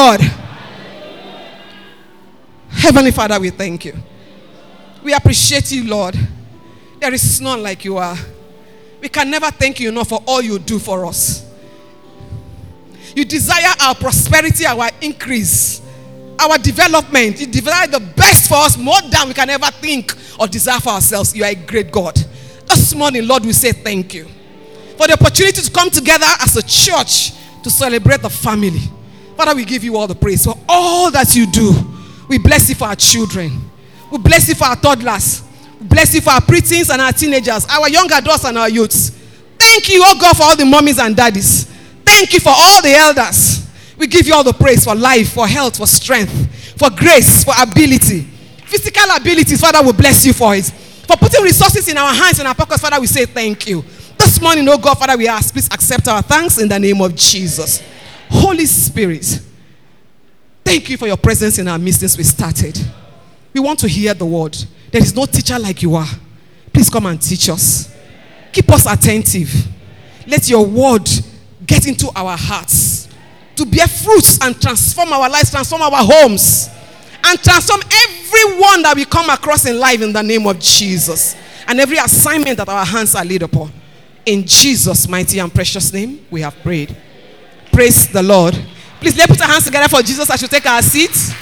Lord. Heavenly Father, we thank you. We appreciate you, Lord. There is none like you are. We can never thank you enough for all you do for us. You desire our prosperity, our increase, our development. You desire the best for us more than we can ever think or desire for ourselves. You are a great God. This morning, Lord, we say thank you for the opportunity to come together as a church to celebrate the family. Father, we give you all the praise for all that you do. We bless you for our children. We bless you for our toddlers. We bless you for our preteens and our teenagers, our young adults and our youths. Thank you, oh God, for all the mommies and daddies. Thank you for all the elders. We give you all the praise for life, for health, for strength, for grace, for ability. Physical abilities, Father, we bless you for it. For putting resources in our hands and our pockets, Father, we say thank you. This morning, oh God, Father, we ask, please accept our thanks in the name of Jesus. Holy Spirit, thank you for your presence in our midst since we started. We want to hear the word. There is no teacher like you are. Please come and teach us. Keep us attentive. Let your word get into our hearts to bear fruits and transform our lives, transform our homes, and transform everyone that we come across in life in the name of Jesus. And every assignment that our hands are laid upon. In Jesus' mighty and precious name, we have prayed. Praise the Lord. Please let's put our hands together for Jesus as we take our seats.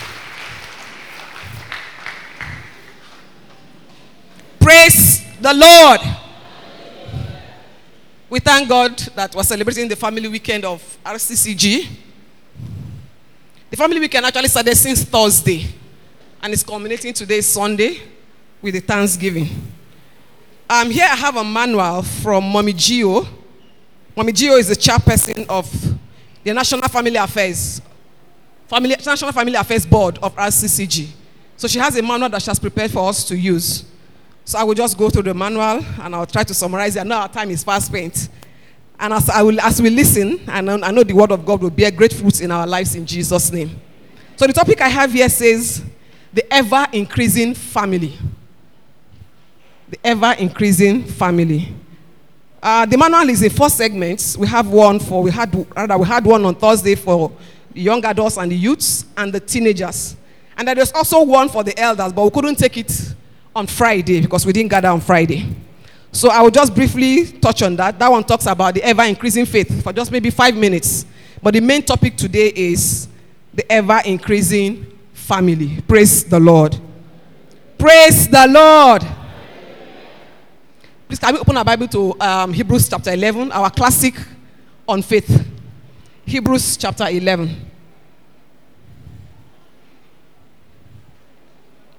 Praise the Lord. We thank God that we're celebrating the family weekend of RCCG. The family weekend actually started since Thursday, and it's culminating today, Sunday, with the Thanksgiving. Um, here I have a manual from Mommy Gio. Mommy G.O. is the chairperson of the National Family Affairs, Family, National Family Affairs Board of RCCG. So she has a manual that she has prepared for us to use. So I will just go through the manual and I'll try to summarize it. I know our time is fast spent. And as, I will, as we listen, and I know the word of God will bear great fruits in our lives in Jesus' name. So the topic I have here says, the ever increasing family. The ever increasing family. Uh, the manual is in four segments. We have one for, we had, rather, we had one on Thursday for young adults and the youths and the teenagers. And there was also one for the elders, but we couldn't take it on Friday because we didn't gather on Friday. So I will just briefly touch on that. That one talks about the ever increasing faith for just maybe five minutes. But the main topic today is the ever increasing family. Praise the Lord. Praise the Lord. Please, can we open our Bible to um, Hebrews chapter 11, our classic on faith? Hebrews chapter 11.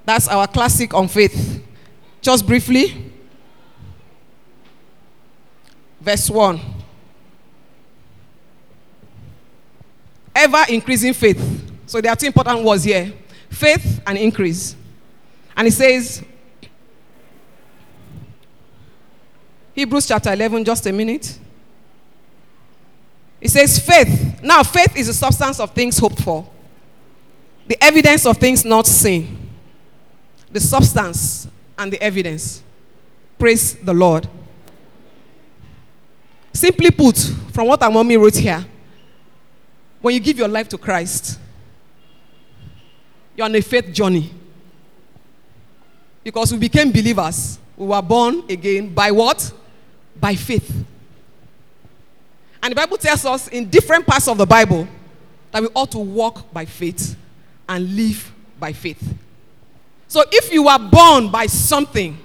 That's our classic on faith. Just briefly, verse 1. Ever increasing faith. So there are two important words here faith and increase. And it says, Hebrews chapter 11, just a minute. It says, faith. Now, faith is the substance of things hoped for, the evidence of things not seen. The substance and the evidence. Praise the Lord. Simply put, from what our mommy wrote here, when you give your life to Christ, you're on a faith journey. Because we became believers. We were born again by what? By faith. And the Bible tells us in different parts of the Bible that we ought to walk by faith and live by faith. So if you are born by something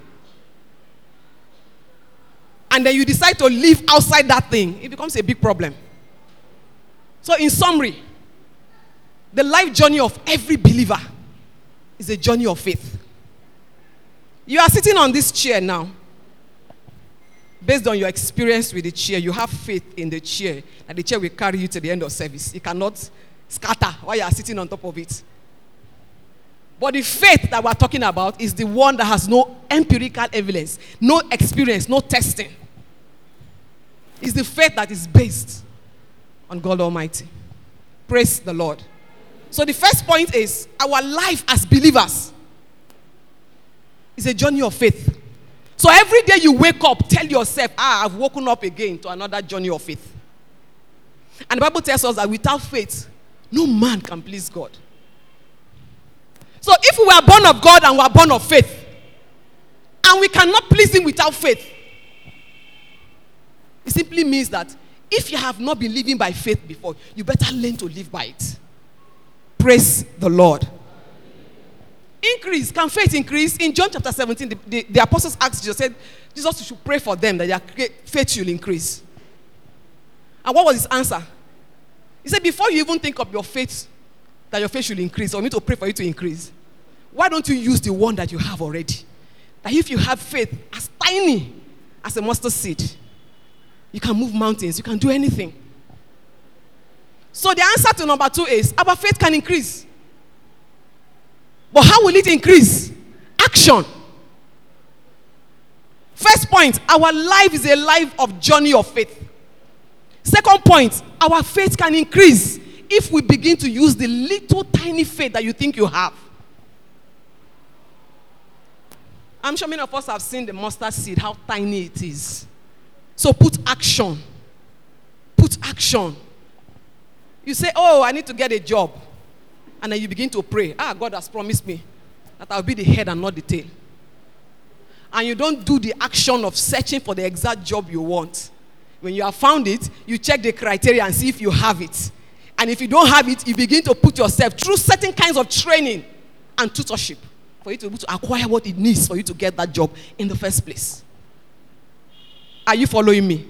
and then you decide to live outside that thing, it becomes a big problem. So, in summary, the life journey of every believer is a journey of faith. You are sitting on this chair now. Based on your experience with the chair, you have faith in the chair and the chair will carry you to the end of service. It cannot scatter while you are sitting on top of it. But the faith that we're talking about is the one that has no empirical evidence, no experience, no testing. It's the faith that is based on God Almighty. Praise the Lord. So the first point is our life as believers is a journey of faith. So every day you wake up, tell yourself, ah, I've woken up again to another journey of faith. And the Bible tells us that without faith, No man can please God. So if we are born of God and we are born of faith, and we cannot please Him without faith, it simply means that if you have not been living by faith before, you better learn to live by it. Praise the Lord. Increase. Can faith increase? In John chapter 17, the, the, the apostles asked Jesus, said, Jesus should pray for them that their faith will increase. And what was his answer? He said, Before you even think of your faith, that your faith should increase, or need to pray for you to increase, why don't you use the one that you have already? That if you have faith as tiny as a mustard seed, you can move mountains, you can do anything. So the answer to number two is our faith can increase. But how will it increase? Action. First point, our life is a life of journey of faith. Second point, our faith can increase if we begin to use the little tiny faith that you think you have. I'm sure many of us have seen the mustard seed, how tiny it is. So put action. Put action. You say, Oh, I need to get a job. And then you begin to pray. Ah, God has promised me that I'll be the head and not the tail. And you don't do the action of searching for the exact job you want. When you have found it, you check the criteria and see if you have it. And if you don't have it, you begin to put yourself through certain kinds of training and tutorship for you to be able to acquire what it needs for you to get that job in the first place. Are you following me?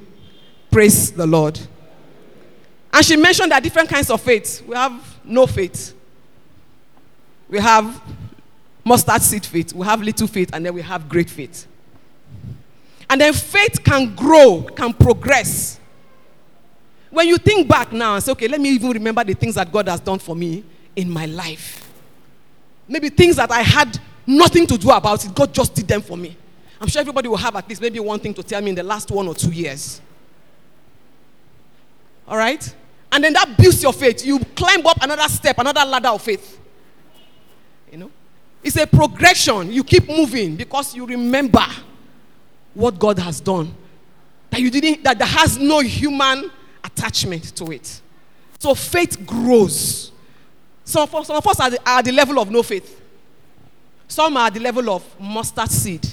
Praise the Lord. And she mentioned that different kinds of faith. We have no faith. We have mustard seed faith. We have little faith, and then we have great faith. And then faith can grow, can progress. When you think back now and say, okay, let me even remember the things that God has done for me in my life. Maybe things that I had nothing to do about it, God just did them for me. I'm sure everybody will have at least maybe one thing to tell me in the last one or two years. All right? And then that builds your faith. You climb up another step, another ladder of faith. It's a progression. You keep moving because you remember what God has done. That you didn't, that there has no human attachment to it. So faith grows. Some of, some of us are, the, are the level of no faith. Some are at the level of mustard seed.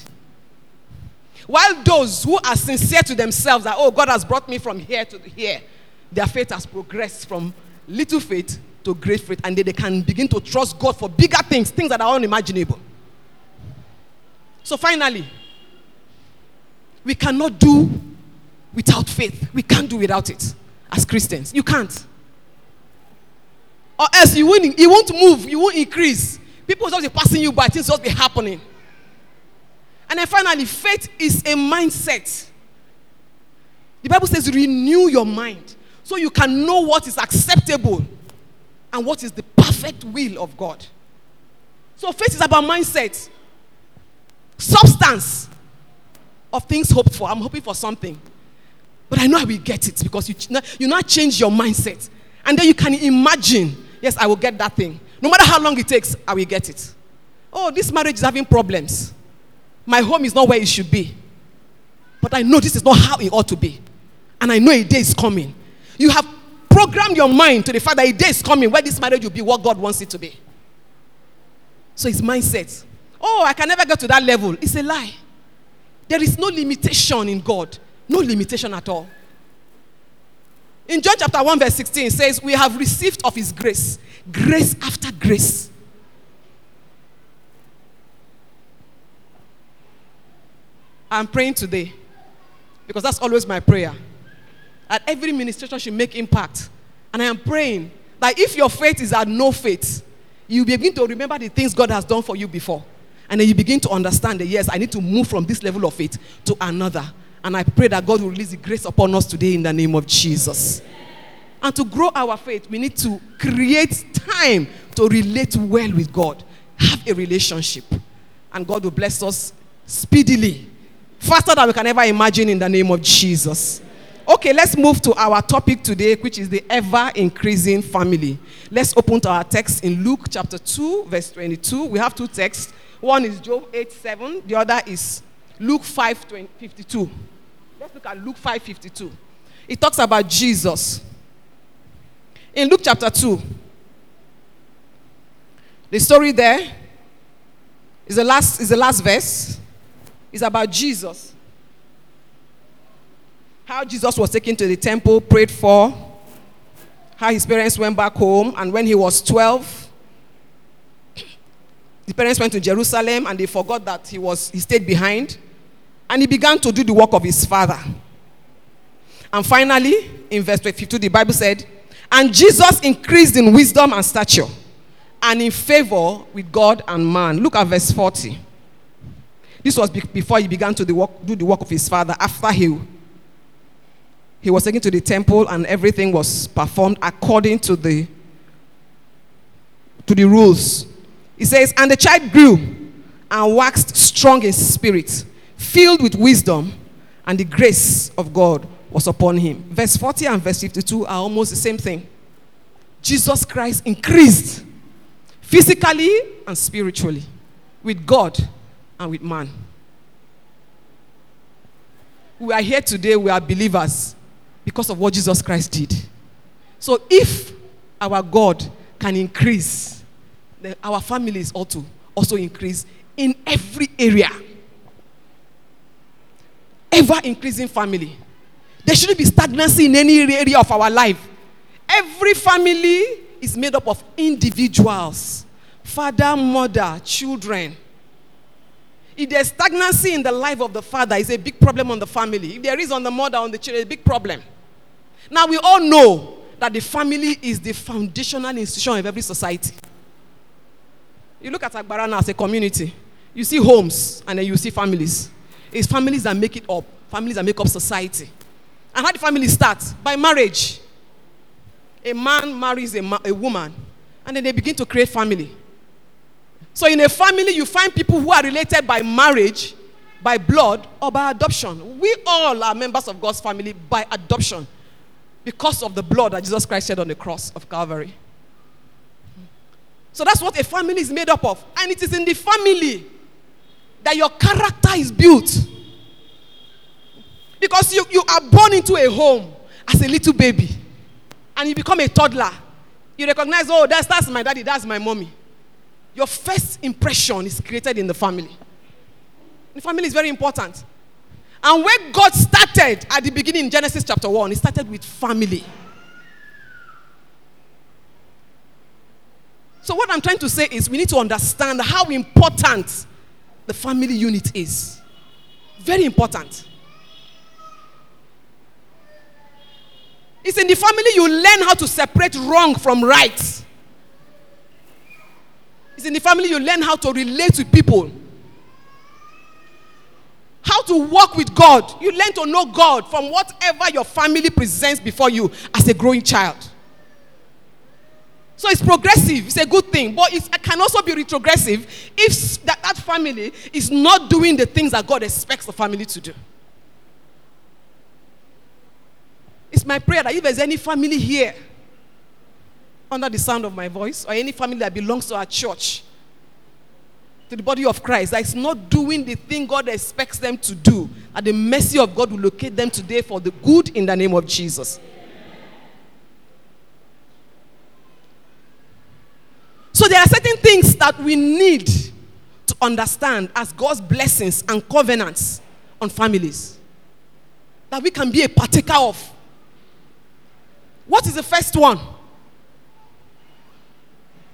While those who are sincere to themselves that, oh, God has brought me from here to here, their faith has progressed from little faith to great faith, and they, they can begin to trust God for bigger things, things that are unimaginable. So finally, we cannot do without faith. We can't do without it as Christians. You can't. Or else you won't, you won't move, you won't increase. People will just be passing you by, things will just be happening. And then finally, faith is a mindset. The Bible says, renew your mind so you can know what is acceptable and what is the perfect will of God. So faith is about mindset, substance of things hoped for. I'm hoping for something. But I know I will get it because you, you now change your mindset. And then you can imagine, yes, I will get that thing. No matter how long it takes, I will get it. Oh, this marriage is having problems. My home is not where it should be. But I know this is not how it ought to be. And I know a day is coming. You have programmed your mind to the fact that a day is coming where this marriage will be what God wants it to be. So it's mindset. Oh, I can never get to that level. It's a lie. There is no limitation in God. No limitation at all. In John chapter 1, verse 16, it says, We have received of his grace, grace after grace. I'm praying today because that's always my prayer. That every ministration should make impact. And I am praying that if your faith is at no faith, you begin to remember the things God has done for you before. And then you begin to understand that, yes, I need to move from this level of faith to another. And I pray that God will release the grace upon us today in the name of Jesus. And to grow our faith, we need to create time to relate well with God, have a relationship. And God will bless us speedily, faster than we can ever imagine in the name of Jesus. Okay, let's move to our topic today, which is the ever increasing family. Let's open to our text in Luke chapter 2, verse 22. We have two texts. One is Job 8 7, the other is Luke 5 52. Let's look at Luke 5 52. It talks about Jesus. In Luke chapter 2, The story there is the last, is the last verse. It's about Jesus. How Jesus was taken to the temple, prayed for, how his parents went back home, and when he was 12, the parents went to Jerusalem and they forgot that he was he stayed behind and he began to do the work of his father. And finally, in verse 52, the Bible said, And Jesus increased in wisdom and stature and in favor with God and man. Look at verse 40. This was before he began to do the work of his father. After he, he was taken to the temple and everything was performed according to the, to the rules. He says, And the child grew and waxed strong in spirit, filled with wisdom, and the grace of God was upon him. Verse 40 and verse 52 are almost the same thing. Jesus Christ increased physically and spiritually with God and with man. We are here today, we are believers because of what Jesus Christ did. So if our God can increase, then our families ought to also increase in every area. Ever increasing family. There shouldn't be stagnancy in any area of our life. Every family is made up of individuals father, mother, children. If there's stagnancy in the life of the father, it's a big problem on the family. If there is on the mother, on the children, it's a big problem. Now, we all know that the family is the foundational institution of every society. You look at Agbara now as a community, you see homes and then you see families. It's families that make it up, families that make up society. And how the family starts? By marriage. A man marries a, ma- a woman, and then they begin to create family. So, in a family, you find people who are related by marriage, by blood, or by adoption. We all are members of God's family by adoption because of the blood that Jesus Christ shed on the cross of Calvary. So, that's what a family is made up of. And it is in the family that your character is built. Because you, you are born into a home as a little baby and you become a toddler. You recognize, oh, that's, that's my daddy, that's my mommy. Your first impression is created in the family. The family is very important. And where God started at the beginning in Genesis chapter 1, He started with family. So, what I'm trying to say is we need to understand how important the family unit is. Very important. It's in the family you learn how to separate wrong from right. It's in the family you learn how to relate with people. How to walk with God. You learn to know God from whatever your family presents before you as a growing child. So it's progressive, it's a good thing, but it can also be retrogressive if that, that family is not doing the things that God expects the family to do. It's my prayer that if there's any family here under the sound of my voice, or any family that belongs to our church, to the body of Christ, that is not doing the thing God expects them to do, and the mercy of God will locate them today for the good in the name of Jesus. So there are certain things that we need to understand as God's blessings and covenants on families that we can be a partaker of. What is the first one?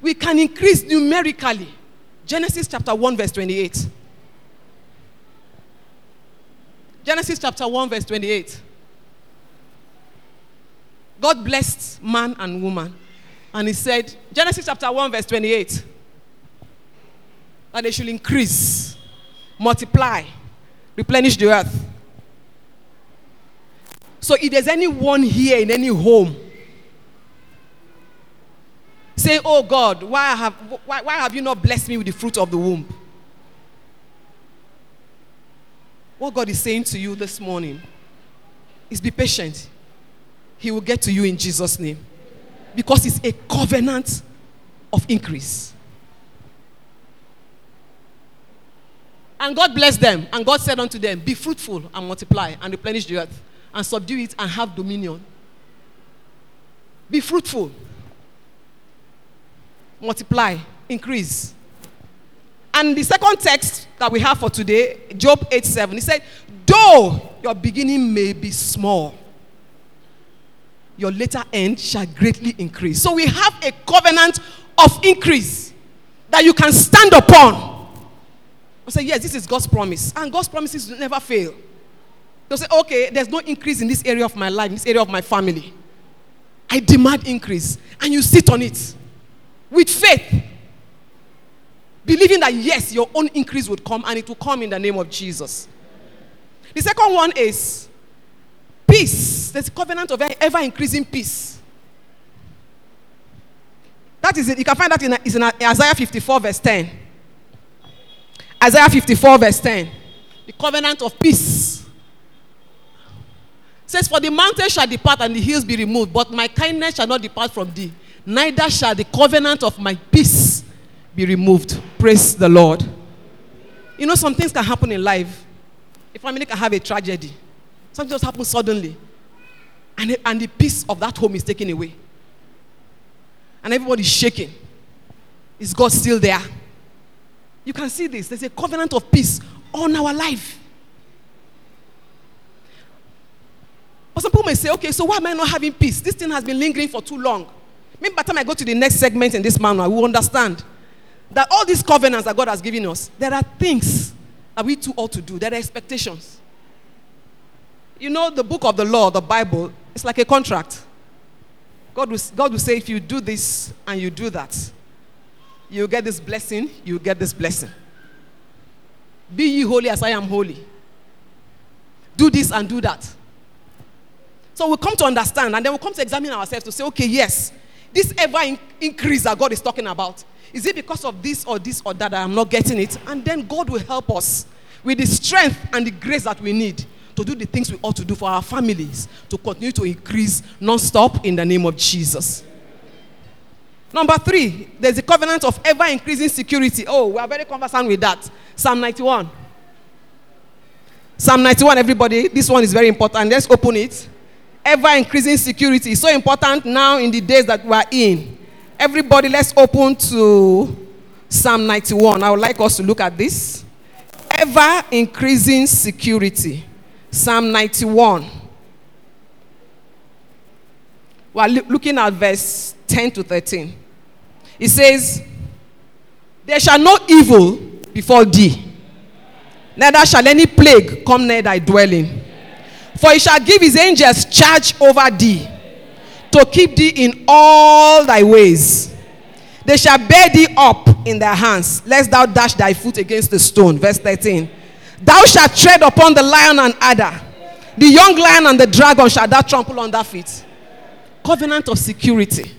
We can increase numerically. Genesis chapter 1, verse 28. Genesis chapter 1, verse 28. God blessed man and woman. And he said, Genesis chapter 1, verse 28, that they should increase, multiply, replenish the earth. So if there's anyone here in any home, say, Oh God, why have, why, why have you not blessed me with the fruit of the womb? What God is saying to you this morning is be patient. He will get to you in Jesus' name because it's a covenant of increase. And God blessed them, and God said unto them, Be fruitful and multiply and replenish the earth, and subdue it and have dominion. Be fruitful, multiply, increase. And the second text that we have for today, Job 8 7, he said, Though your beginning may be small, your later end shall greatly increase. So we have a covenant of increase that you can stand upon. I say, Yes, this is God's promise. And God's promises never fail. They'll say, Okay, there's no increase in this area of my life, in this area of my family. I demand increase. And you sit on it with faith believing that yes, your own increase would come and it will come in the name of Jesus. The second one is peace. There's a covenant of ever increasing peace. That is it. You can find that in, in Isaiah 54, verse 10. Isaiah 54, verse 10. The covenant of peace. It says, For the mountains shall depart and the hills be removed, but my kindness shall not depart from thee, neither shall the covenant of my peace be removed. Praise the Lord. You know, some things can happen in life. If a family can have a tragedy. Something just happens suddenly. And, it, and the peace of that home is taken away. And everybody's shaking. Is God still there? You can see this. There's a covenant of peace on our life. But some people may say, okay, so why am I not having peace? This thing has been lingering for too long. Maybe by the time I go to the next segment in this manual, we will understand that all these covenants that God has given us, there are things that we too ought to do. There are expectations. You know, the book of the law, the Bible, it's like a contract. God will, God will say, if you do this and you do that, you get this blessing, you get this blessing. Be ye holy as I am holy. Do this and do that. So we come to understand and then we come to examine ourselves to say, okay, yes, this ever in- increase that God is talking about, is it because of this or this or that, that I'm not getting it? And then God will help us with the strength and the grace that we need to do the things we ought to do for our families to continue to increase non-stop in the name of Jesus. Number three, there's a covenant of ever increasing security. Oh, we are very conversant with that. Psalm 91. Psalm 91, everybody, this one is very important. Let's open it. Ever increasing security is so important now in the days that we are in. Everybody, let's open to Psalm 91. I would like us to look at this. Ever increasing security. Psalm 91. We're looking at verse 10 to 13. It says, There shall no evil befall thee, neither shall any plague come near thy dwelling. For he shall give his angels charge over thee to keep thee in all thy ways. They shall bear thee up in their hands, lest thou dash thy foot against the stone. Verse 13. Thou shalt tread upon the lion and adder. The young lion and the dragon shall thou trample their feet. Covenant of security.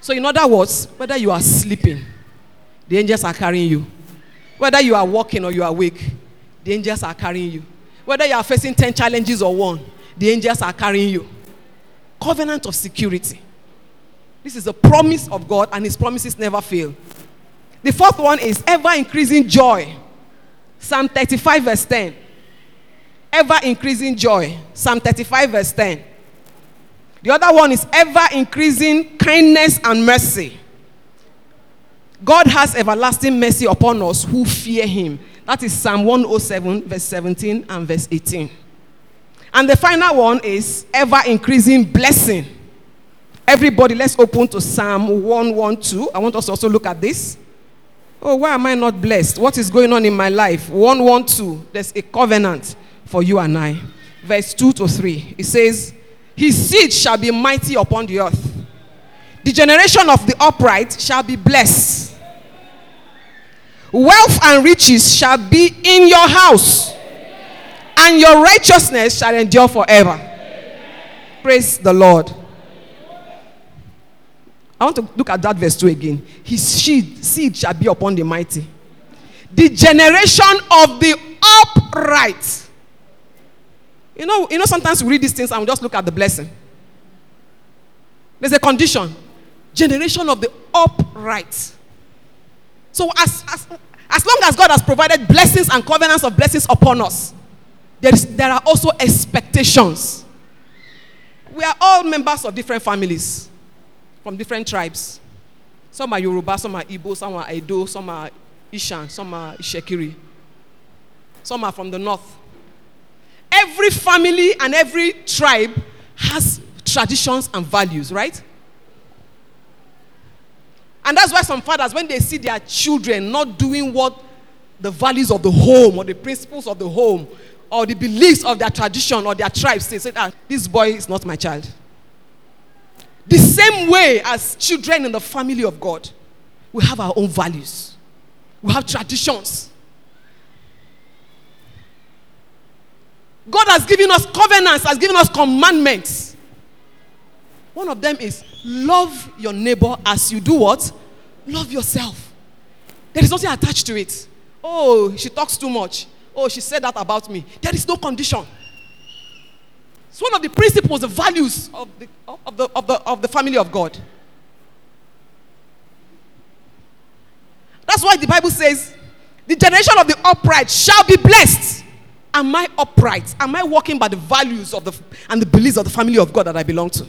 So, in other words, whether you are sleeping, the angels are carrying you. Whether you are walking or you are awake, the angels are carrying you. Whether you are facing 10 challenges or one, the angels are carrying you covenant of security. This is a promise of God, and His promises never fail. The fourth one is ever increasing joy. Psalm 35, verse 10. Ever increasing joy. Psalm 35, verse 10. The other one is ever increasing kindness and mercy. God has everlasting mercy upon us who fear Him. That is Psalm 107, verse 17 and verse 18. And the final one is ever increasing blessing. Everybody, let's open to Psalm 112. I want us to also look at this. Oh, why am I not blessed? What is going on in my life? 112. There's a covenant for you and I. Verse 2 to 3. It says, His seed shall be mighty upon the earth. The generation of the upright shall be blessed. Wealth and riches shall be in your house and your righteousness shall endure forever. Praise the Lord. I want to look at that verse 2 again. His seed, seed shall be upon the mighty. The generation of the upright. You know, you know, sometimes we read these things and we just look at the blessing. There's a condition. Generation of the upright. So as, as, as long as God has provided blessings and covenants of blessings upon us, there, is, there are also expectations. We are all members of different families from different tribes. Some are Yoruba, some are Igbo, some are Edo, some are Ishan, some are Itsekiri. Some are from the north. Every family and every tribe has traditions and values, right? And that's why some fathers, when they see their children not doing what the values of the home or the principles of the home or the beliefs of their tradition or their tribes, they say, ah, this boy is not my child. The same way as children in the family of God, we have our own values, we have traditions. God has given us covenants, has given us commandments. One of them is love your neighbor as you do what? Love yourself. There is nothing attached to it. Oh, she talks too much. Oh, she said that about me. There is no condition. It's one of the principles, the values of the, of the, of the, of the family of God. That's why the Bible says, the generation of the upright shall be blessed. Am I upright? Am I walking by the values of the and the beliefs of the family of God that I belong to?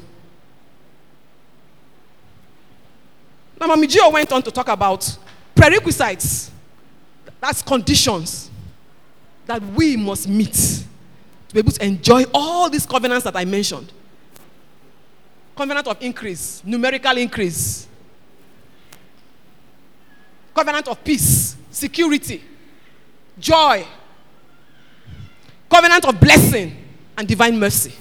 Now, Mami G.O. went on to talk about prerequisites. That's conditions that we must meet to be able to enjoy all these covenants that I mentioned. Covenant of increase, numerical increase, covenant of peace, security, joy, covenant of blessing, and divine mercy.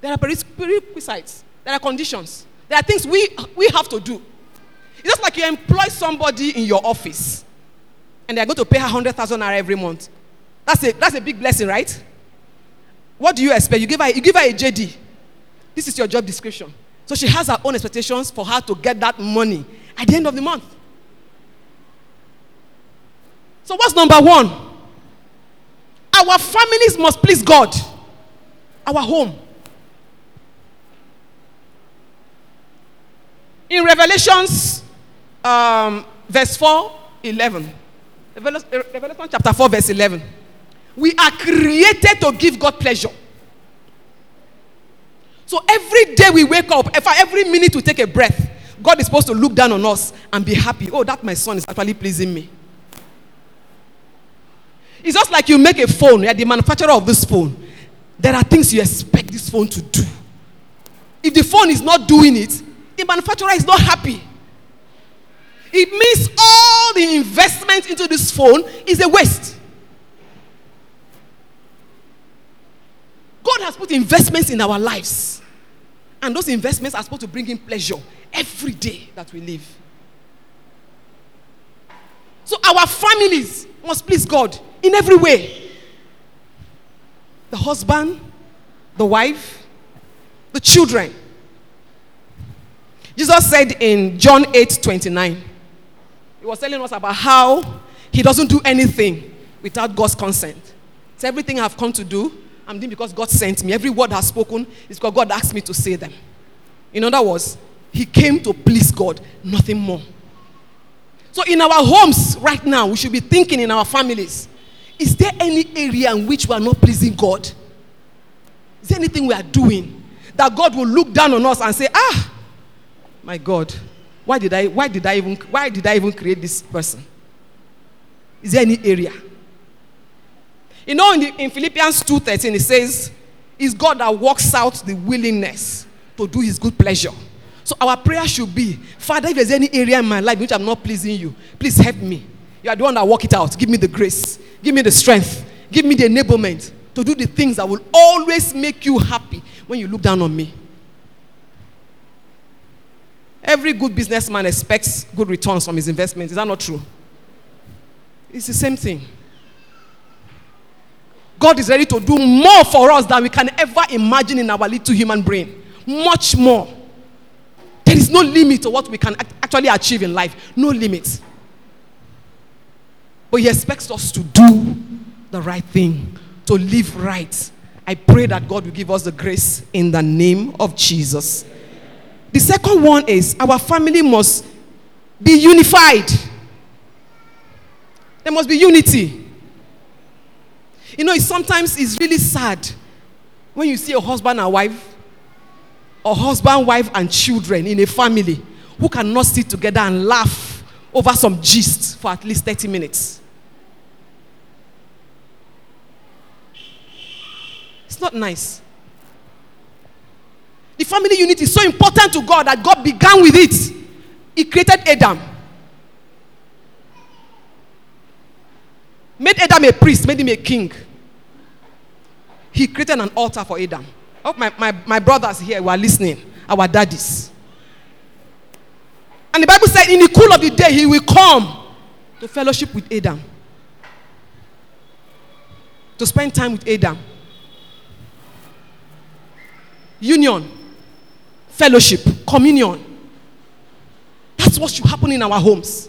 There are prerequisites, there are conditions, there are things we, we have to do. It's just like you employ somebody in your office and they're going to pay her 100,000 naira every month. That's a, that's a big blessing, right? What do you expect? You give, her, you give her a JD. This is your job description. So she has her own expectations for her to get that money at the end of the month. So, what's number one? Our families must please God, our home. In Revelations um, verse 4, 11. Revelation, Revelation chapter 4, verse 11. We are created to give God pleasure. So every day we wake up, every minute we take a breath, God is supposed to look down on us and be happy. Oh, that my son is actually pleasing me. It's just like you make a phone, you're the manufacturer of this phone. There are things you expect this phone to do. If the phone is not doing it, the manufacturer is not happy. It means all the investment into this phone is a waste. God has put investments in our lives. And those investments are supposed to bring him pleasure every day that we live. So our families must please God in every way. The husband, the wife, the children. Jesus said in John 8 29, he was telling us about how he doesn't do anything without God's consent. It's everything I've come to do, I'm doing because God sent me. Every word I've spoken is because God asked me to say them. In other words, he came to please God, nothing more. So in our homes right now, we should be thinking in our families, is there any area in which we are not pleasing God? Is there anything we are doing that God will look down on us and say, ah, my God, why did I why did I even why did I even create this person? Is there any area? You know, in, the, in Philippians 2:13, it says, It's God that works out the willingness to do his good pleasure. So our prayer should be, Father, if there's any area in my life which I'm not pleasing you, please help me. You are the one that work it out. Give me the grace, give me the strength, give me the enablement to do the things that will always make you happy when you look down on me. Every good businessman expects good returns from his investment. Is that not true? It's the same thing. God is ready to do more for us than we can ever imagine in our little human brain. Much more. There is no limit to what we can actually achieve in life. No limit. But He expects us to do the right thing, to live right. I pray that God will give us the grace in the name of Jesus. The second one is our family must be unified. There must be unity. You know, it sometimes it's really sad when you see a husband and wife, or husband, wife, and children in a family, who cannot sit together and laugh over some gist for at least 30 minutes. It's not nice. The family unit is so important to God that God began with it. He created Adam. Made Adam a priest, made him a king. He created an altar for Adam. Oh, my, my, my brothers here who are listening, our daddies. And the Bible said, in the cool of the day, he will come to fellowship with Adam, to spend time with Adam. Union, fellowship, communion. That's what should happen in our homes.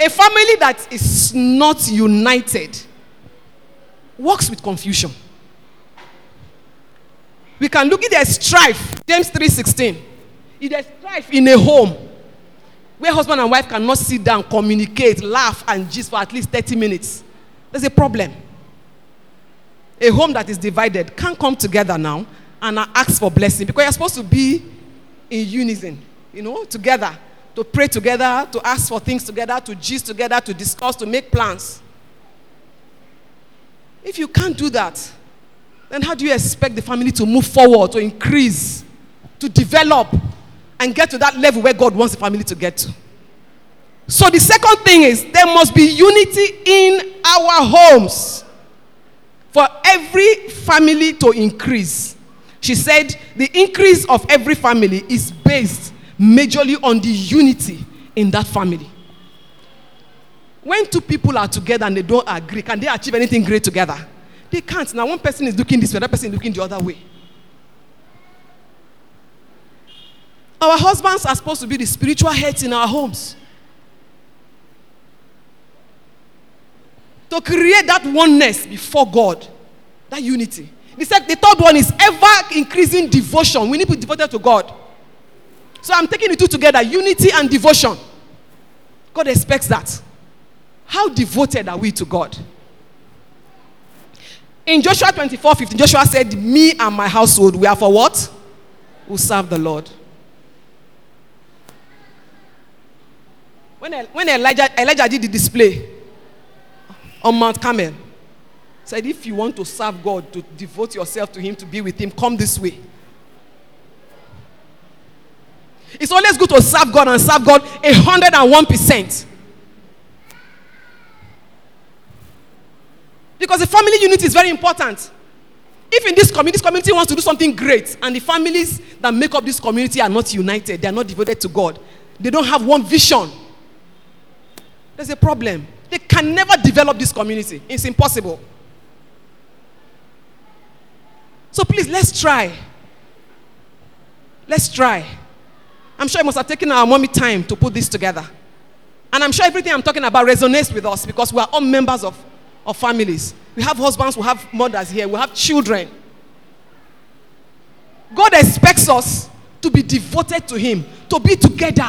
A family that is not united works with confusion. We can look at the strife, James 3:16. If there's strife in a home where husband and wife cannot sit down, communicate, laugh, and gist for at least 30 minutes, there's a problem. A home that is divided can't come together now and ask for blessing because you're supposed to be in unison, you know, together, to pray together, to ask for things together, to gist together, to discuss, to make plans. If you can't do that, then how do you expect the family to move forward, to increase, to develop, and get to that level where God wants the family to get to? So, the second thing is there must be unity in our homes for every family to increase. She said the increase of every family is based majorly on the unity in that family. When two people are together and they don't agree, can they achieve anything great together? They can't. Now, one person is looking this way, another person is looking the other way. Our husbands are supposed to be the spiritual heads in our homes. To create that oneness before God, that unity. The, the third one is ever increasing devotion. We need to be devoted to God. So I'm taking the two together unity and devotion. God expects that. How devoted are we to God? In Joshua 24 15, Joshua said, Me and my household, we are for what? We serve the Lord. When, when Elijah, Elijah did the display on Mount Carmel, said, If you want to serve God, to devote yourself to Him, to be with Him, come this way. It's always good to serve God and serve God a hundred and one percent. Because the family unit is very important. If in this community, this community wants to do something great, and the families that make up this community are not united, they are not devoted to God, they don't have one vision, there's a problem. They can never develop this community. It's impossible. So please, let's try. Let's try. I'm sure it must have taken our mommy time to put this together. And I'm sure everything I'm talking about resonates with us because we are all members of of families. We have husbands, we have mothers here, we have children. God expects us to be devoted to Him, to be together.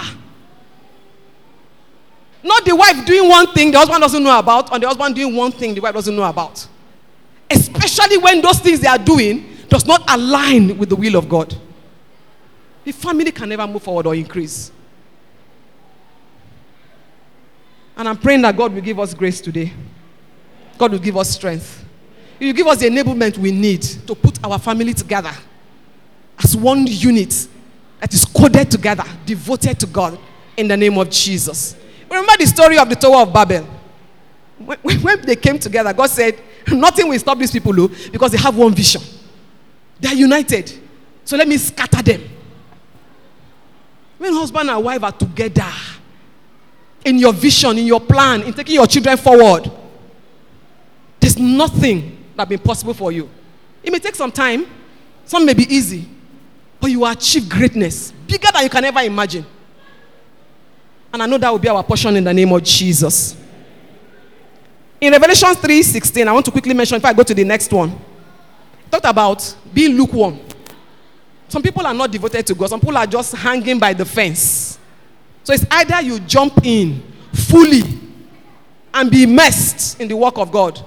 Not the wife doing one thing the husband doesn't know about, or the husband doing one thing the wife doesn't know about. Especially when those things they are doing does not align with the will of God. The family can never move forward or increase. And I'm praying that God will give us grace today. God will give us strength. He will give us the enablement we need to put our family together as one unit that is coded together, devoted to God in the name of Jesus. Remember the story of the Tower of Babel? When, when they came together, God said, Nothing will stop these people, though, because they have one vision. They are united. So let me scatter them. When husband and wife are together in your vision, in your plan, in taking your children forward, there's nothing that be possible for you. It may take some time, some may be easy, but you will achieve greatness bigger than you can ever imagine. And I know that will be our portion in the name of Jesus. In Revelation 3:16, I want to quickly mention if I go to the next one. Talked about being lukewarm. Some people are not devoted to God, some people are just hanging by the fence. So it's either you jump in fully and be immersed in the work of God,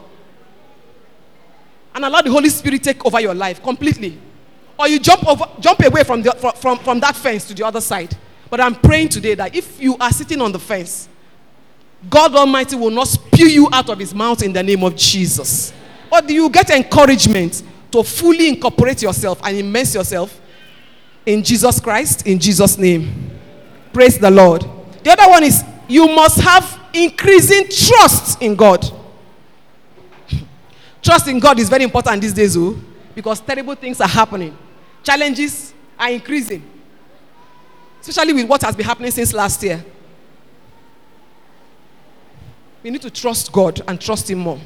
and allow the Holy Spirit take over your life completely. or you jump over, jump away from, the, from, from, from that fence to the other side. But I'm praying today that if you are sitting on the fence, God Almighty will not spew you out of his mouth in the name of Jesus. But you get encouragement to fully incorporate yourself and immerse yourself in Jesus Christ, in Jesus' name. Praise the Lord. The other one is you must have increasing trust in God. trust in God is very important these days, oh, because terrible things are happening. Challenges are increasing, especially with what has been happening since last year. We need to trust God and trust Him more.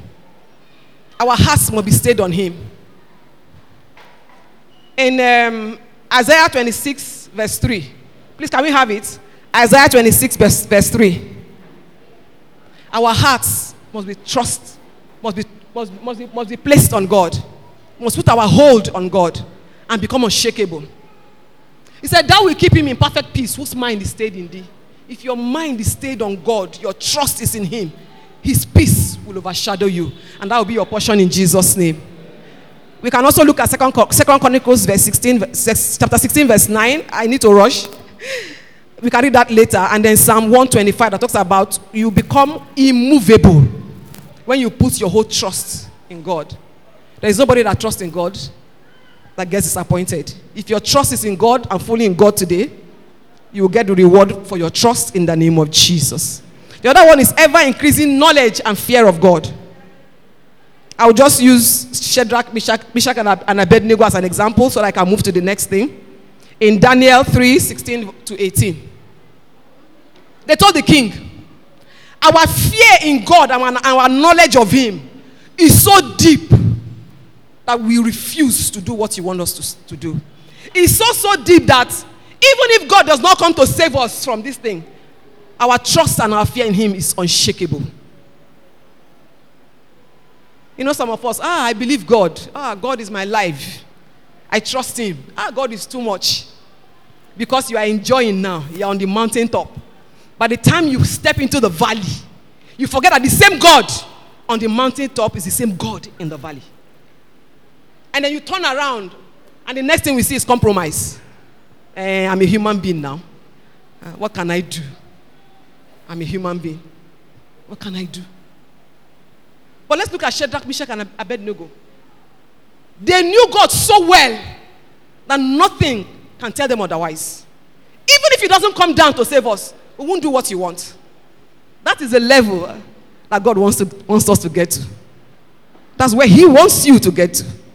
Our hearts must be stayed on Him. In um, Isaiah 26, verse 3, please can we have it? Isaiah 26, verse, verse 3. Our hearts must be trust, must be, must, must, be, must be placed on God, must put our hold on God and become unshakable. He said, That will keep him in perfect peace, whose mind is stayed in thee. If your mind is stayed on God, your trust is in Him, His peace will overshadow you. And that will be your portion in Jesus' name. We can also look at Second, Second Chronicles, verse 16, chapter 16, verse 9. I need to rush. We can read that later. And then Psalm 125 that talks about you become immovable when you put your whole trust in God. There is nobody that trusts in God that gets disappointed. If your trust is in God and fully in God today, you will get the reward for your trust in the name of Jesus. The other one is ever increasing knowledge and fear of God. I'll just use Shadrach, Meshach, Meshach and Abednego as an example so that I can move to the next thing. In Daniel 3 16 to 18, they told the king, Our fear in God and our knowledge of Him is so deep that we refuse to do what you want us to, to do. It's so, so deep that even if God does not come to save us from this thing, our trust and our fear in Him is unshakable. You know, some of us, ah, I believe God. Ah, God is my life. I trust Him. Ah, God is too much. Because you are enjoying now, you're on the mountain top. By the time you step into the valley, you forget that the same God on the mountain top is the same God in the valley. And then you turn around, and the next thing we see is compromise. Uh, I'm a human being now. Uh, what can I do? I'm a human being. What can I do? But let's look at Shadrach, Meshach, and Abednego. They knew God so well that nothing can tell them otherwise. Even if He doesn't come down to save us, we won't do what He wants. That is the level that God wants, to, wants us to get to. That's where He wants you to get to.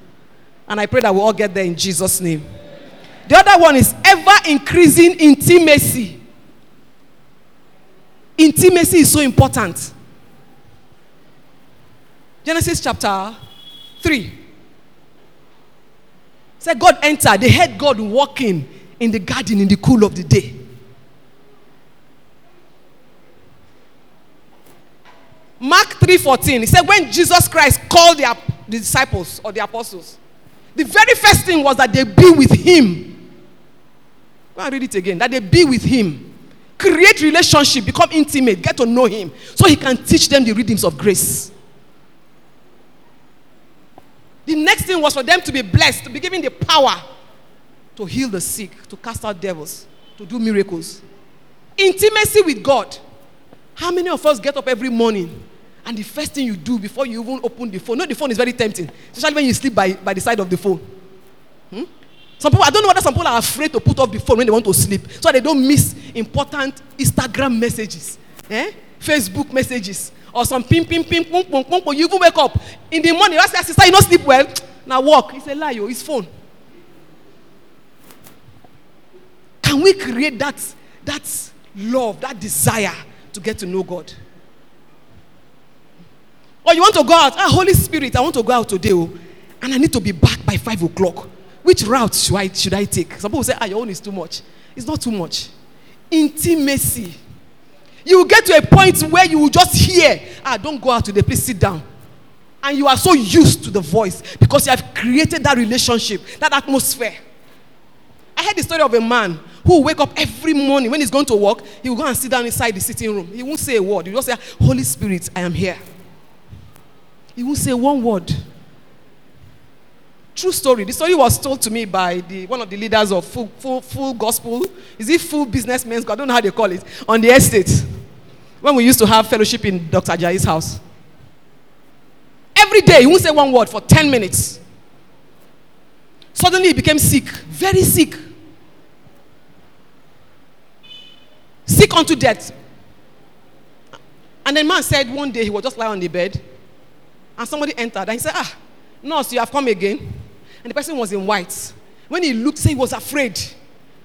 And I pray that we all get there in Jesus' name. The other one is ever increasing intimacy. Intimacy is so important. Genesis chapter 3. Said God entered. They heard God walking in the garden in the cool of the day. Mark 3:14. He said when Jesus Christ called the, the disciples or the apostles, the very first thing was that they be with him. Go and read it again. That they be with him. Create relationship, become intimate, get to know him. So he can teach them the rhythms of grace. The next thing was for them to be blessed, to be given the power to heal the sick, to cast out devils, to do miracles. Intimacy with God. How many of us get up every morning and the first thing you do before you even open the phone, no, the phone is very tempting, especially when you sleep by, by the side of the phone. Hmm? Some people, I don't know whether some people are afraid to put off the phone when they want to sleep, so they don't miss important Instagram messages, eh? Facebook messages, or some ping, ping, ping, ping, ping, ping, ping. You even wake up in the morning, you ask your sister, you don't sleep well. Now walk. It's a lie, yo. It's phone. Can we create that, that love, that desire to get to know God? Or you want to go out, ah, Holy Spirit, I want to go out today, oh, and I need to be back by five o'clock. Which route should I, should I take? Some people say, ah, your own is too much. It's not too much. Intimacy. You get to a point where you just hear, ah, don't go out today, please sit down. And you are so used to the voice because you have created that relationship, that atmosphere. I heard the story of a man who will wake up every morning when he's going to work, he will go and sit down inside the sitting room. He won't say a word. He just say, Holy Spirit, I am here. He won't say one word. True story. The story was told to me by the, one of the leaders of full, full, full gospel. Is it full businessmen? I don't know how they call it. On the estate. When we used to have fellowship in Dr. Jai's house. Every day, he won't say one word for 10 minutes. Suddenly, he became sick. Very sick. Sick unto death. And the man said one day he was just lying on the bed. And somebody entered and he said, Ah, nurse, you have come again. And the person was in white. When he looked, say he was afraid.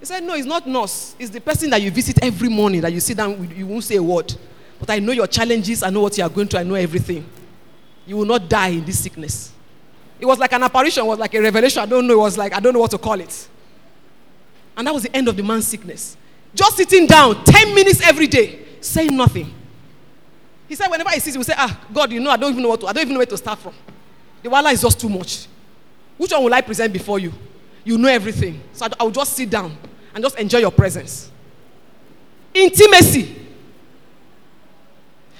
He said, No, it's not nurse. It's the person that you visit every morning that you sit down, with, you won't say a word. But I know your challenges, I know what you are going through, I know everything. You will not die in this sickness. It was like an apparition, it was like a revelation. I don't know, it was like, I don't know what to call it. And that was the end of the man's sickness. Just sitting down 10 minutes every day, saying nothing. He said, whenever he sees, he will say, Ah, God, you know, I don't even know what to, I don't even know where to start from. The wala is just too much. Which one will I present before you? You know everything. So I will just sit down and just enjoy your presence. Intimacy.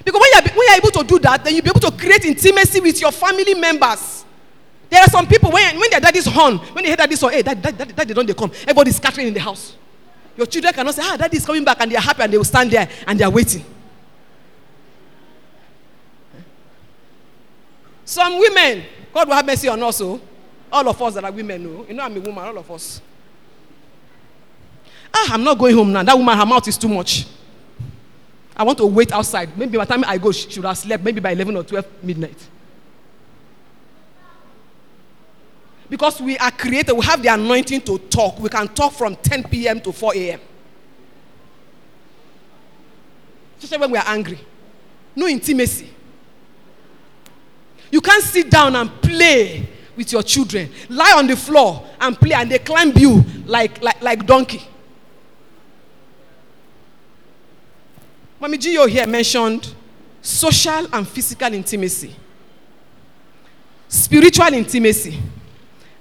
Because when you're, when you're able to do that, then you'll be able to create intimacy with your family members. There are some people, when, when their daddy's horn, when they hear daddy's horn, hey, daddy, daddy, daddy don't they come? Everybody's scattering in the house. Your children cannot say, ah, daddy's coming back, and they're happy and they will stand there and they're waiting. Some women, God will have mercy on us, oh. all of us that are women, no. Oh. You know, I'm a woman, all of us. Ah, I'm not going home now. That woman, her mouth is too much. I want to wait outside. Maybe by the time I go, she should have slept, maybe by 11 or 12 midnight. Because we are created, we have the anointing to talk. We can talk from 10 p.m. to 4 a.m. Especially when we are angry. No intimacy. You can't sit down and play with your children. Lie on the floor and play, and they climb you like, like, like donkey. Mami Gio here mentioned social and physical intimacy, spiritual intimacy,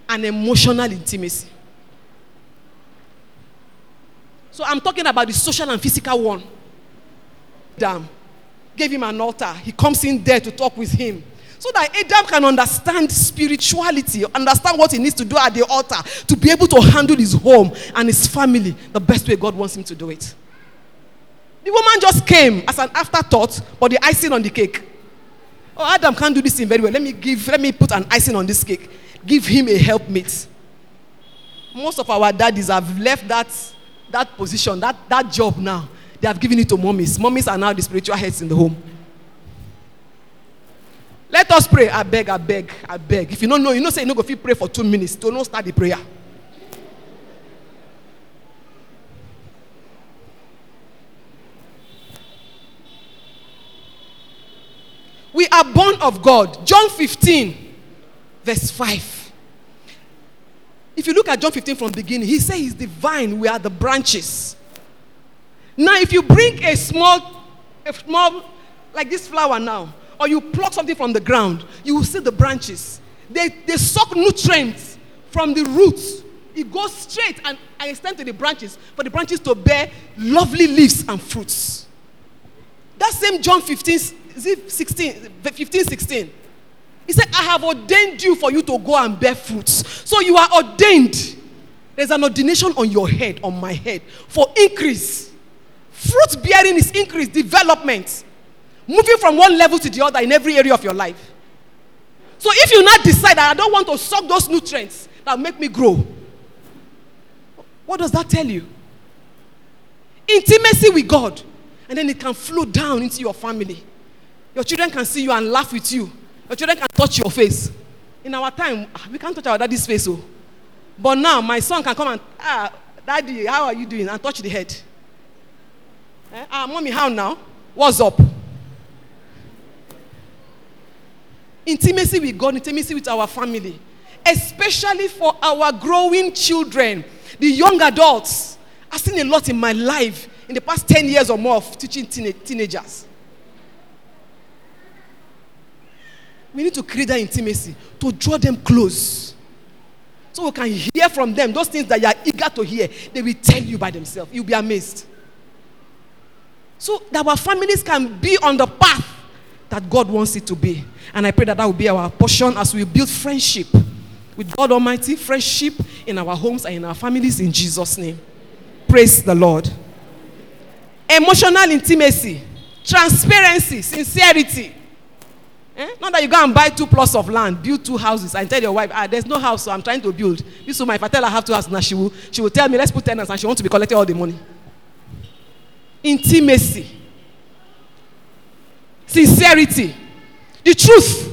and emotional intimacy. So I'm talking about the social and physical one. Damn. Gave him an altar. He comes in there to talk with him. So that Adam can understand spirituality, understand what he needs to do at the altar to be able to handle his home and his family the best way God wants him to do it. The woman just came as an afterthought, but the icing on the cake. Oh, Adam can't do this thing very well. Let me give, let me put an icing on this cake. Give him a helpmate. Most of our daddies have left that, that position, that, that job now. They have given it to mommies. Mommies are now the spiritual heads in the home. Let us pray. I beg, I beg, I beg. If you don't know, you know, say you know, go you pray for two minutes. Don't start the prayer. We are born of God. John 15, verse 5. If you look at John 15 from beginning, he says he's the vine, we are the branches. Now, if you bring a small, a small, like this flower now, or you pluck something from the ground, you will see the branches. They, they suck nutrients from the roots. It goes straight and, and extend to the branches for the branches to bear lovely leaves and fruits. That same John 15, is it 16, 15, 16. He said, I have ordained you for you to go and bear fruits. So you are ordained. There's an ordination on your head, on my head, for increase. Fruit bearing is increase, development. Moving from one level to the other in every area of your life. So if you not decide that I don't want to suck those nutrients that make me grow, what does that tell you? Intimacy with God. And then it can flow down into your family. Your children can see you and laugh with you. Your children can touch your face. In our time, ah, we can't touch our daddy's face. Oh. But now, my son can come and, ah, daddy, how are you doing? And touch the head. Eh? Ah, mommy, how now? What's up? Intimacy with God, intimacy with our family, especially for our growing children, the young adults. I've seen a lot in my life in the past 10 years or more of teaching teenagers. We need to create that intimacy to draw them close. So we can hear from them those things that you are eager to hear. They will tell you by themselves. You'll be amazed. So that our families can be on the path that God wants it to be. And I pray that that will be our portion as we build friendship with God Almighty, friendship in our homes and in our families in Jesus' name. Praise the Lord. Emotional intimacy, transparency, sincerity. Eh? Not that you go and buy two plots of land, build two houses, and tell your wife, ah, there's no house, so I'm trying to build. This woman, if I tell her I have two houses now, she will, she will tell me, let's put tenants, and she wants to be collecting all the money. Intimacy, sincerity, the truth.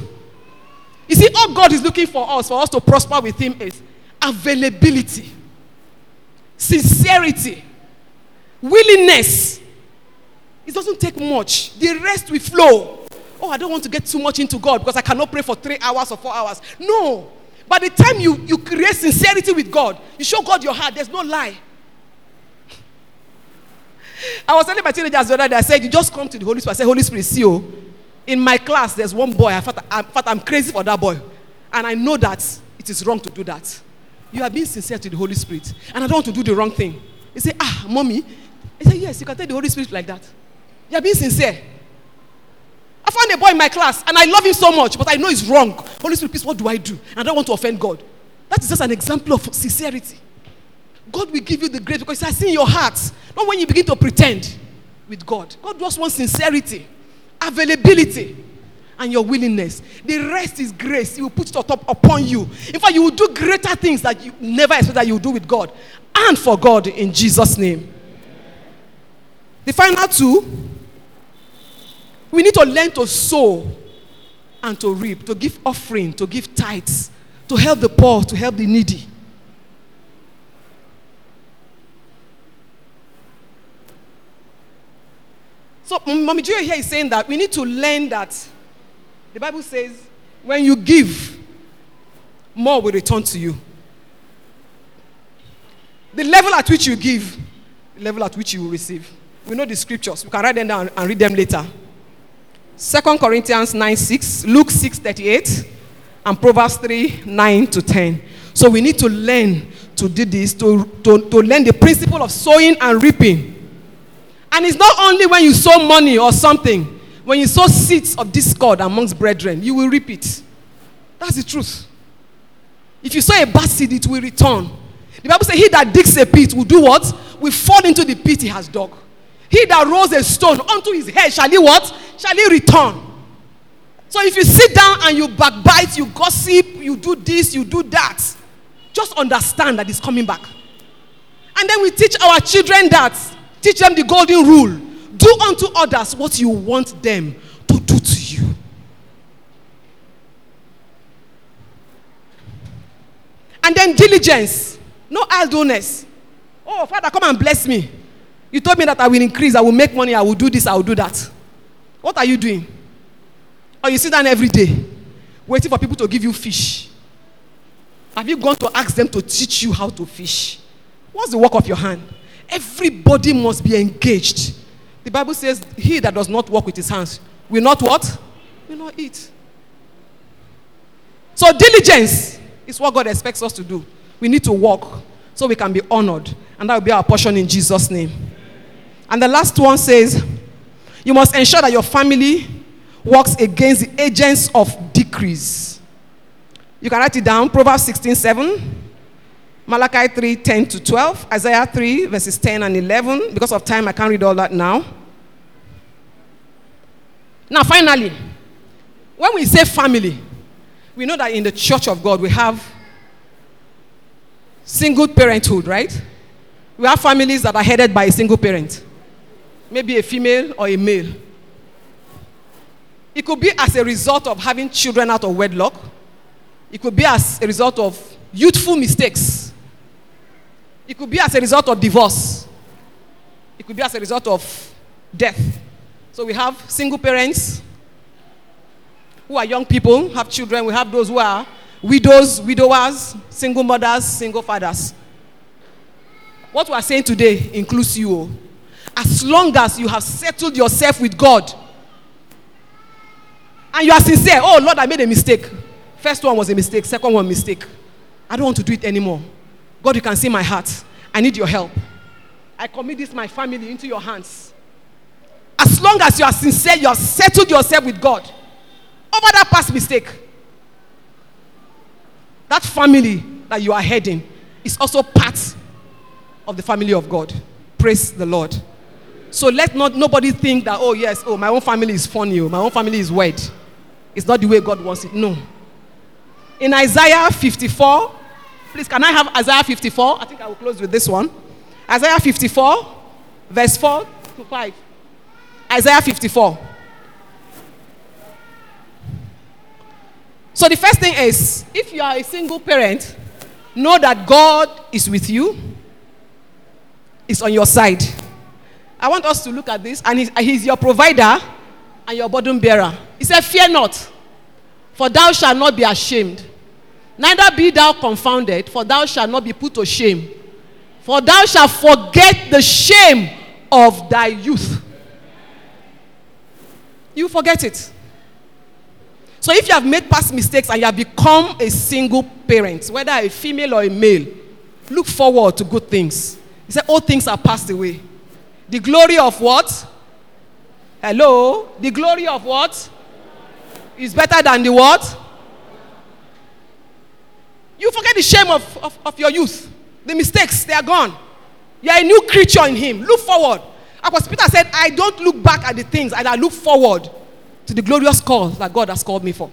You see, all God is looking for us, for us to prosper with Him, is availability, sincerity, willingness. It doesn't take much, the rest will flow. Oh, I don't want to get too much into God because I cannot pray for three hours or four hours. No. By the time you, you create sincerity with God, you show God your heart, there's no lie. I was telling my teenagers the other day, I said, You just come to the Holy Spirit. I said, Holy Spirit, see you. In my class, there's one boy. I thought, I, thought I'm crazy for that boy. And I know that it is wrong to do that. You are being sincere to the Holy Spirit. And I don't want to do the wrong thing. He said, Ah, mommy. I said, Yes, you can tell the Holy Spirit like that. You are being sincere. I found a boy in my class and I love him so much, but I know it's wrong. Holy Spirit, please, what do I do? And I don't want to offend God. That is just an example of sincerity. God will give you the grace because I see in your heart, not when you begin to pretend with God. God just wants sincerity, availability, and your willingness. The rest is grace. He will put it upon you. In fact, you will do greater things that you never expect that you will do with God and for God in Jesus' name. The final two we need to learn to sow and to reap, to give offering, to give tithes, to help the poor, to help the needy. So, Mommy Joy here is saying that we need to learn that the Bible says when you give, more will return to you. The level at which you give, the level at which you will receive. We know the scriptures. We can write them down and read them later. Second Corinthians 9 6, Luke 6 38, and Proverbs 3 9 to 10. So we need to learn to do this, to, to, to learn the principle of sowing and reaping. And it's not only when you sow money or something, when you sow seeds of discord amongst brethren, you will reap it. That's the truth. If you sow a bad seed, it will return. The Bible says, He that digs a pit will do what? Will fall into the pit he has dug. He that rolls a stone onto his head, shall he what? Shall he return? So if you sit down and you backbite, you gossip, you do this, you do that, just understand that it's coming back. And then we teach our children that. Teach them the golden rule. Do unto others what you want them to do to you. And then diligence, no idleness. Oh, Father, come and bless me. You told me that I will increase, I will make money, I will do this, I will do that. What are you doing? Or you sit down every day waiting for people to give you fish. Have you gone to ask them to teach you how to fish? What's the work of your hand? Everybody must be engaged. The Bible says, He that does not work with his hands will not what? Will not eat. So, diligence is what God expects us to do. We need to work so we can be honored. And that will be our portion in Jesus' name. And the last one says, you must ensure that your family works against the agents of decrease. You can write it down Proverbs 16 7, Malachi 3 10 to 12, Isaiah 3 verses 10 and 11. Because of time, I can't read all that now. Now, finally, when we say family, we know that in the church of God we have single parenthood, right? We have families that are headed by a single parent maybe a female or a male. It could be as a result of having children out of wedlock. It could be as a result of youthful mistakes. It could be as a result of divorce. It could be as a result of death. So we have single parents who are young people, have children. We have those who are widows, widowers, single mothers, single fathers. What we are saying today includes you. As long as you have settled yourself with God and you are sincere, oh Lord, I made a mistake. First one was a mistake, second one mistake. I don't want to do it anymore. God, you can see my heart. I need your help. I commit this my family into your hands. As long as you are sincere, you have settled yourself with God over that past mistake. that family that you are heading is also part of the family of God. Praise the Lord. So let not nobody think that, oh yes, oh, my own family is funny, oh, my own family is weird. It's not the way God wants it. No. In Isaiah 54, please, can I have Isaiah 54? I think I will close with this one. Isaiah 54, verse 4 to 5. Isaiah 54. So the first thing is if you are a single parent, know that God is with you, is on your side. I want us to look at this, and he's, he's your provider and your burden bearer. He said, Fear not, for thou shalt not be ashamed. Neither be thou confounded, for thou shalt not be put to shame. For thou shalt forget the shame of thy youth. You forget it. So if you have made past mistakes and you have become a single parent, whether a female or a male, look forward to good things. He said, All things are passed away. The glory of what? Hello? The glory of what? Is better than the what? You forget the shame of, of, of your youth. The mistakes, they are gone. You are a new creature in Him. Look forward. Apostle Peter said, I don't look back at the things, and I look forward to the glorious call that God has called me for.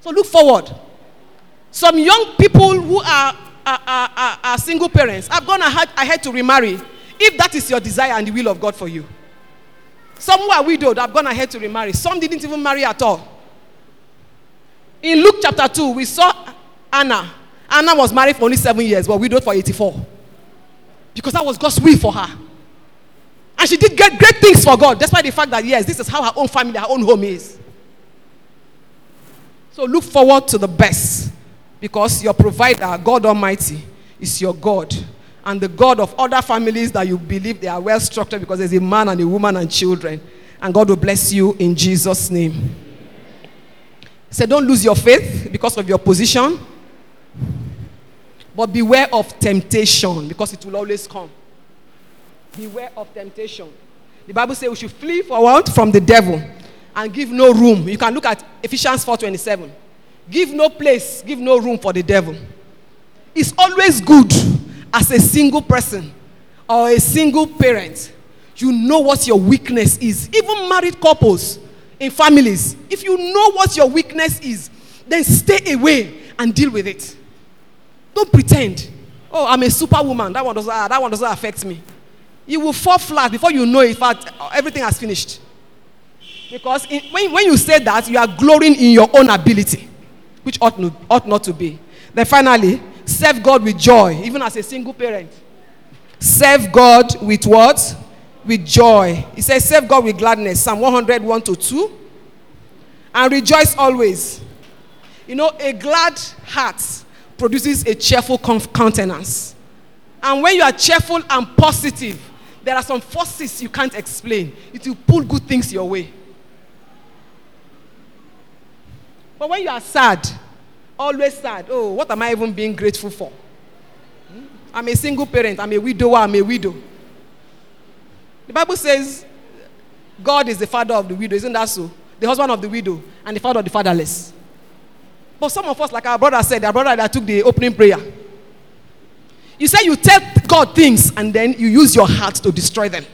So look forward. Some young people who are, are, are, are single parents have gone ahead, ahead to remarry if that is your desire and the will of God for you. Some who are widowed have gone ahead to remarry. Some didn't even marry at all. In Luke chapter 2, we saw Anna. Anna was married for only seven years, but widowed for 84. Because that was God's will for her. And she did get great things for God, despite the fact that, yes, this is how her own family, her own home is. So look forward to the best because your provider, God Almighty, is your God. And the God of other families that you believe they are well structured because there's a man and a woman and children. And God will bless you in Jesus' name. So don't lose your faith because of your position. But beware of temptation because it will always come. Beware of temptation. The Bible says we should flee forward from the devil and give no room. You can look at Ephesians 4:27. Give no place, give no room for the devil. It's always good as a single person or a single parent. You know what your weakness is. Even married couples in families, if you know what your weakness is, then stay away and deal with it. Don't pretend. Oh, I'm a superwoman. That one doesn't, that one doesn't affect me you will fall flat before you know it. Fact, everything has finished. Because in, when, when you say that, you are glorying in your own ability, which ought, not, ought not to be. Then finally, serve God with joy, even as a single parent. Serve God with what? With joy. He says, serve God with gladness. Psalm 101 to 2. And rejoice always. You know, a glad heart produces a cheerful countenance. And when you are cheerful and positive, there are some forces you can't explain. It will pull good things your way. But when you are sad, always sad, oh, what am I even being grateful for? Hmm? I'm a single parent, I'm a widower, I'm a widow. The Bible says God is the father of the widow, isn't that so? The husband of the widow and the father of the fatherless. But some of us, like our brother said, our brother that took the opening prayer, you say you tell God things and then you use your heart to destroy them.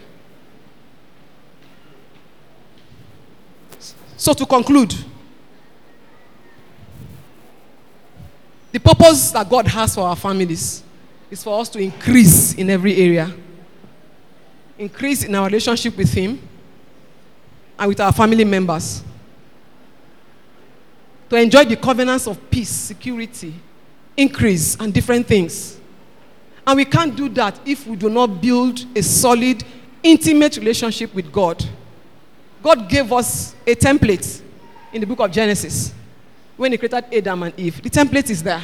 So, to conclude, the purpose that God has for our families is for us to increase in every area, increase in our relationship with Him and with our family members, to enjoy the covenants of peace, security, increase, and different things. And we can't do that if we do not build a solid, intimate relationship with God. God gave us a template in the book of Genesis when He created Adam and Eve. The template is there.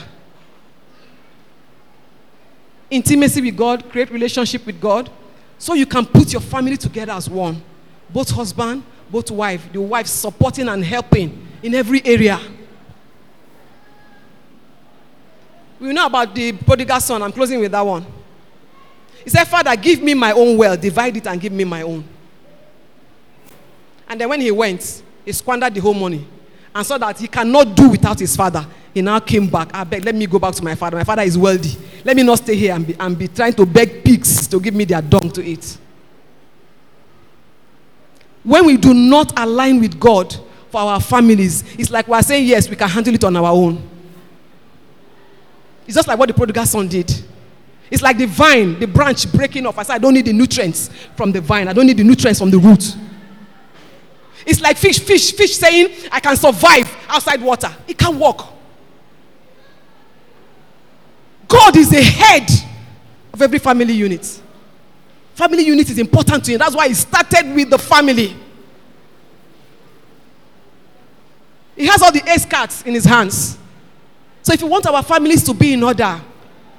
Intimacy with God, create relationship with God, so you can put your family together as one. Both husband, both wife, the wife supporting and helping in every area. We know about the prodigal son. I'm closing with that one. He said, Father, give me my own wealth, divide it and give me my own. And then when he went, he squandered the whole money and saw that he cannot do without his father. He now came back. I beg, let me go back to my father. My father is wealthy. Let me not stay here and be, and be trying to beg pigs to give me their dung to eat. When we do not align with God for our families, it's like we're saying, yes, we can handle it on our own. It's just like what the prodigal son did. It's like the vine, the branch breaking off. I said, I don't need the nutrients from the vine, I don't need the nutrients from the root. It's like fish, fish, fish saying, I can survive outside water. It can't work. God is the head of every family unit. Family unit is important to him. That's why he started with the family. He has all the ace cards in his hands. So if you want our families to be in order,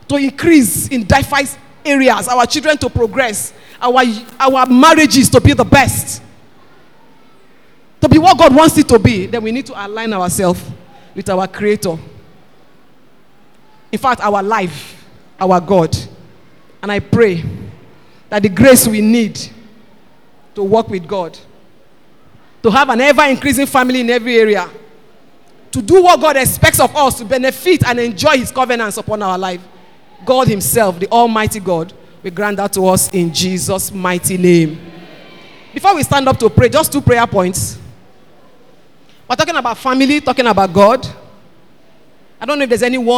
to increase in diverse areas, our children to progress, our, our marriages to be the best, to be what God wants it to be, then we need to align ourselves with our Creator. In fact, our life, our God. And I pray that the grace we need to work with God, to have an ever increasing family in every area, to do what God expects of us, to benefit and enjoy His covenants upon our life. God Himself, the Almighty God, will grant that to us in Jesus' mighty name. Before we stand up to pray, just two prayer points. We're talking about family, talking about God. I don't know if there's anyone.